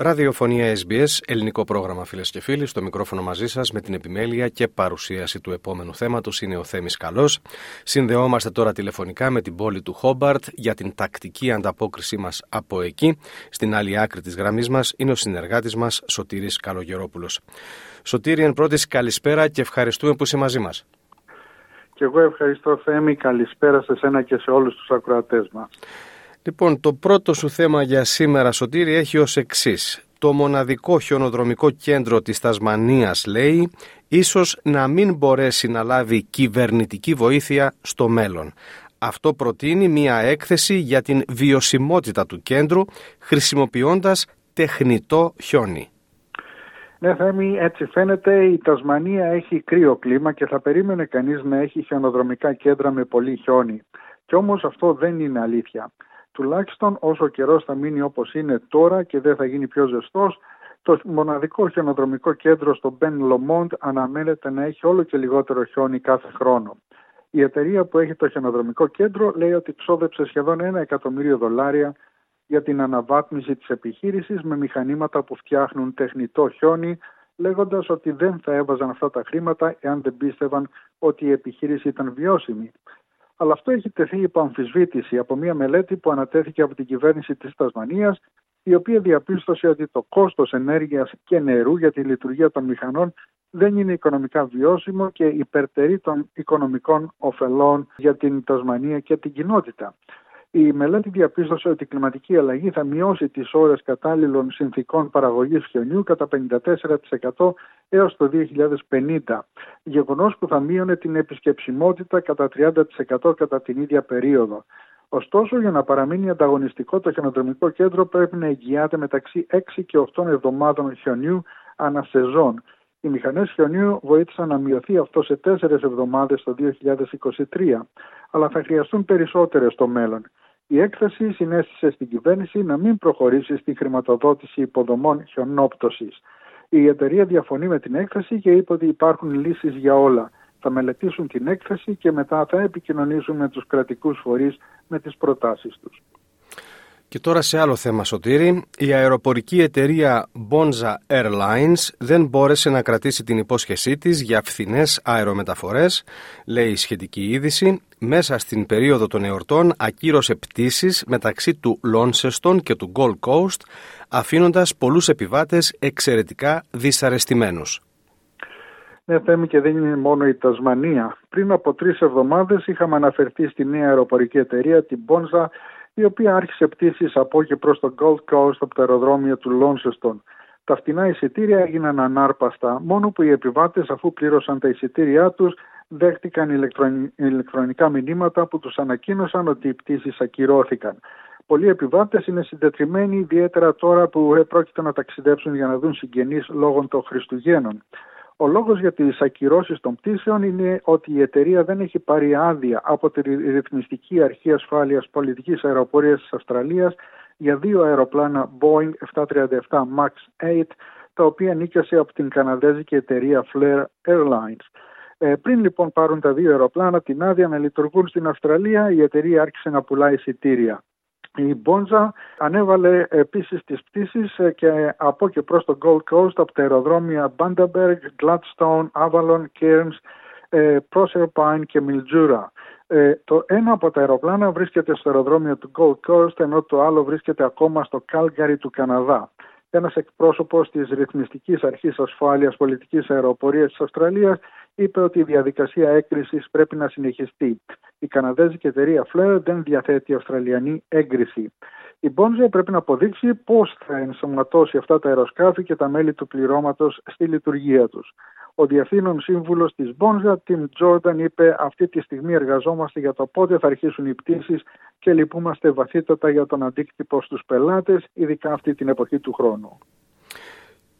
Ραδιοφωνία SBS, ελληνικό πρόγραμμα φίλες και φίλοι. Στο μικρόφωνο μαζί σας με την επιμέλεια και παρουσίαση του επόμενου θέματος είναι ο Θέμης Καλός. Συνδεόμαστε τώρα τηλεφωνικά με την πόλη του Χόμπαρτ για την τακτική ανταπόκρισή μας από εκεί. Στην άλλη άκρη της γραμμής μας είναι ο συνεργάτης μας Σωτήρης Καλογερόπουλος. Σωτήρη, εν πρώτης καλησπέρα και ευχαριστούμε που είσαι μαζί μας. Και εγώ ευχαριστώ Θέμη, καλησπέρα σε σένα και σε όλους τους ακροατές μας. Λοιπόν, το πρώτο σου θέμα για σήμερα, Σωτήρη, έχει ως εξής. Το μοναδικό χιονοδρομικό κέντρο της Τασμανίας, λέει, ίσως να μην μπορέσει να λάβει κυβερνητική βοήθεια στο μέλλον. Αυτό προτείνει μία έκθεση για την βιωσιμότητα του κέντρου, χρησιμοποιώντας τεχνητό χιόνι. Ναι, Θέμη, έτσι φαίνεται η Τασμανία έχει κρύο κλίμα και θα περίμενε κανείς να έχει χιονοδρομικά κέντρα με πολύ χιόνι. Κι όμως αυτό δεν είναι αλήθεια τουλάχιστον όσο ο καιρός θα μείνει όπως είναι τώρα και δεν θα γίνει πιο ζεστός, το μοναδικό χιονοδρομικό κέντρο στο Ben Lomond αναμένεται να έχει όλο και λιγότερο χιόνι κάθε χρόνο. Η εταιρεία που έχει το χιονοδρομικό κέντρο λέει ότι ξόδεψε σχεδόν ένα εκατομμύριο δολάρια για την αναβάθμιση της επιχείρησης με μηχανήματα που φτιάχνουν τεχνητό χιόνι, λέγοντας ότι δεν θα έβαζαν αυτά τα χρήματα εάν δεν πίστευαν ότι η επιχείρηση ήταν βιώσιμη αλλά αυτό έχει τεθεί υπό αμφισβήτηση από μια μελέτη που ανατέθηκε από την κυβέρνηση της Τασμανίας η οποία διαπίστωσε ότι το κόστος ενέργειας και νερού για τη λειτουργία των μηχανών δεν είναι οικονομικά βιώσιμο και υπερτερεί των οικονομικών ωφελών για την Τασμανία και την κοινότητα. Η μελέτη διαπίστωσε ότι η κλιματική αλλαγή θα μειώσει τις ώρες κατάλληλων συνθήκων παραγωγής χιονιού κατά 54% έως το 2050, γεγονός που θα μείωνε την επισκεψιμότητα κατά 30% κατά την ίδια περίοδο. Ωστόσο, για να παραμείνει ανταγωνιστικό το χιονοδρομικό κέντρο πρέπει να εγγυάται μεταξύ 6 και 8 εβδομάδων χιονιού ανά σεζόν. Οι μηχανές χιονίου βοήθησαν να μειωθεί αυτό σε 4 εβδομάδες το 2023, αλλά θα χρειαστούν περισσότερες στο μέλλον. Η έκθεση συνέστησε στην κυβέρνηση να μην προχωρήσει στη χρηματοδότηση υποδομών χιονόπτωσης. Η εταιρεία διαφωνεί με την έκθεση και είπε ότι υπάρχουν λύσεις για όλα. Θα μελετήσουν την έκθεση και μετά θα επικοινωνήσουν με τους κρατικούς φορείς με τις προτάσεις τους. Και τώρα σε άλλο θέμα, Σωτήρη. Η αεροπορική εταιρεία Bonza Airlines δεν μπόρεσε να κρατήσει την υπόσχεσή της για φθηνές αερομεταφορές, λέει η σχετική είδηση. Μέσα στην περίοδο των εορτών ακύρωσε πτήσεις μεταξύ του Launceston και του Gold Coast, αφήνοντας πολλούς επιβάτες εξαιρετικά δυσαρεστημένους. Ναι, Θέμη, και δεν είναι μόνο η Τασμανία. Πριν από τρεις εβδομάδες είχαμε αναφερθεί στη νέα αεροπορική εταιρεία, την Bonza η οποία άρχισε πτήσεις από και προς το Gold Coast από το αεροδρόμιο του Λόνσεστον. Τα φτηνά εισιτήρια έγιναν ανάρπαστα, μόνο που οι επιβάτες αφού πλήρωσαν τα εισιτήριά τους δέχτηκαν ηλεκτρονικά μηνύματα που τους ανακοίνωσαν ότι οι πτήσεις ακυρώθηκαν. Πολλοί επιβάτες είναι συντετριμένοι ιδιαίτερα τώρα που πρόκειται να ταξιδέψουν για να δουν συγγενείς λόγω των Χριστουγέννων. Ο λόγος για τις ακυρώσεις των πτήσεων είναι ότι η εταιρεία δεν έχει πάρει άδεια από τη Ρυθμιστική Αρχή Ασφάλειας Πολιτικής Αεροπορίας της Αυστραλίας για δύο αεροπλάνα Boeing 737 MAX 8, τα οποία νίκησε από την καναδέζικη εταιρεία Flair Airlines. Ε, πριν λοιπόν πάρουν τα δύο αεροπλάνα την άδεια να λειτουργούν στην Αυστραλία, η εταιρεία άρχισε να πουλάει εισιτήρια. Η Μπόντζα ανέβαλε επίσης τις πτήσεις ε, και από και προς το Gold Coast από τα αεροδρόμια Bundaberg, Gladstone, Avalon, Cairns, ε, Proserpine και Mildura. Ε, το ένα από τα αεροπλάνα βρίσκεται στο αεροδρόμιο του Gold Coast ενώ το άλλο βρίσκεται ακόμα στο Calgary του Καναδά. Ένας εκπρόσωπος της Ρυθμιστικής Αρχής Ασφάλειας Πολιτικής Αεροπορίας της Αυστραλίας είπε ότι η διαδικασία έκρησης πρέπει να συνεχιστεί. Η καναδέζικη εταιρεία Flair δεν διαθέτει αυστραλιανή έγκριση. Η Bonza πρέπει να αποδείξει πώς θα ενσωματώσει αυτά τα αεροσκάφη και τα μέλη του πληρώματος στη λειτουργία τους. Ο διευθύνων σύμβουλος της Bonza, Tim Jordan, είπε: Αυτή τη στιγμή εργαζόμαστε για το πότε θα αρχίσουν οι πτήσεις και λυπούμαστε βαθύτατα για τον αντίκτυπο στους πελάτες, ειδικά αυτή την εποχή του χρόνου.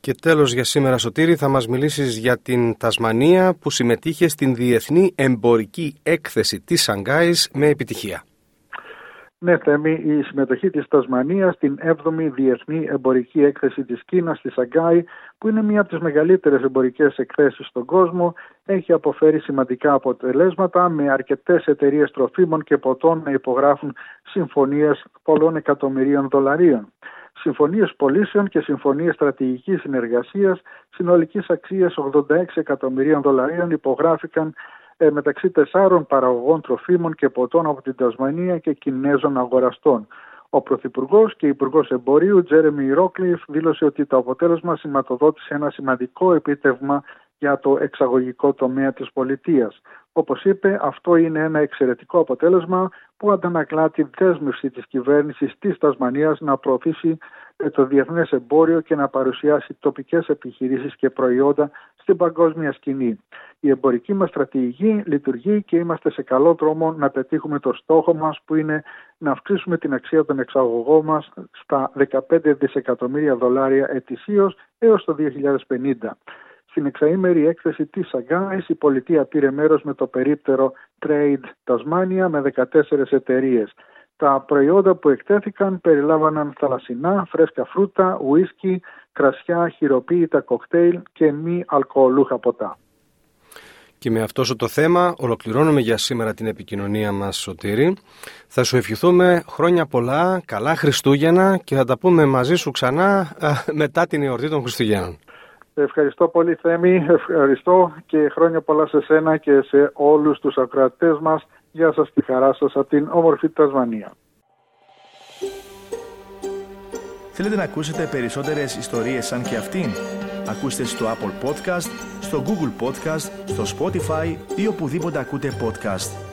Και τέλος για σήμερα Σωτήρη θα μας μιλήσεις για την Τασμανία που συμμετείχε στην Διεθνή Εμπορική Έκθεση της Σανγκάης με επιτυχία. Ναι, Θέμη, η συμμετοχή της Τασμανίας στην 7η Διεθνή Εμπορική Έκθεση της Κίνας στη Σαγκάη, που είναι μία από τις μεγαλύτερες εμπορικές εκθέσεις στον κόσμο, έχει αποφέρει σημαντικά αποτελέσματα με αρκετές εταιρείες τροφίμων και ποτών να υπογράφουν συμφωνίες πολλών εκατομμυρίων δολαρίων. Συμφωνίες πωλήσεων και συμφωνίες στρατηγικής συνεργασίας συνολικής αξίας 86 εκατομμυρίων δολαρίων υπογράφηκαν ε, μεταξύ τεσσάρων παραγωγών τροφίμων και ποτών από την Τασμανία και Κινέζων αγοραστών. Ο Πρωθυπουργός και Υπουργός Εμπορίου, Τζέρεμι Ρόκλιφ, δήλωσε ότι το αποτέλεσμα σηματοδότησε ένα σημαντικό επίτευγμα για το εξαγωγικό τομέα της πολιτείας. Όπως είπε, αυτό είναι ένα εξαιρετικό αποτέλεσμα που αντανακλά τη δέσμευση της κυβέρνησης της Τασμανίας να προωθήσει το διεθνές εμπόριο και να παρουσιάσει τοπικές επιχειρήσεις και προϊόντα στην παγκόσμια σκηνή. Η εμπορική μας στρατηγική λειτουργεί και είμαστε σε καλό δρόμο να πετύχουμε το στόχο μας που είναι να αυξήσουμε την αξία των εξαγωγών μας στα 15 δισεκατομμύρια δολάρια ετησίως έως το 2050. Στην εξαήμερη έκθεση της Σαγκάης, η πολιτεία πήρε μέρος με το περίπτερο Trade Tasmania με 14 εταιρείες. Τα προϊόντα που εκτέθηκαν περιλάμβαναν θαλασσινά, φρέσκα φρούτα, ουίσκι, κρασιά, χειροποίητα κοκτέιλ και μη αλκοολούχα ποτά. Και με αυτό το θέμα ολοκληρώνουμε για σήμερα την επικοινωνία μας Σωτήρη. Θα σου ευχηθούμε χρόνια πολλά, καλά Χριστούγεννα και θα τα πούμε μαζί σου ξανά μετά την εορτή των Χριστουγέννων. Ευχαριστώ πολύ Θέμη, ευχαριστώ και χρόνια πολλά σε σένα και σε όλους τους ακροατές μας. Γεια σας και χαρά σας από την όμορφη Τασμανία. Θέλετε να ακούσετε περισσότερες ιστορίες σαν και αυτήν; Ακούστε στο Apple Podcast, στο Google Podcast, στο Spotify ή οπουδήποτε ακούτε podcast.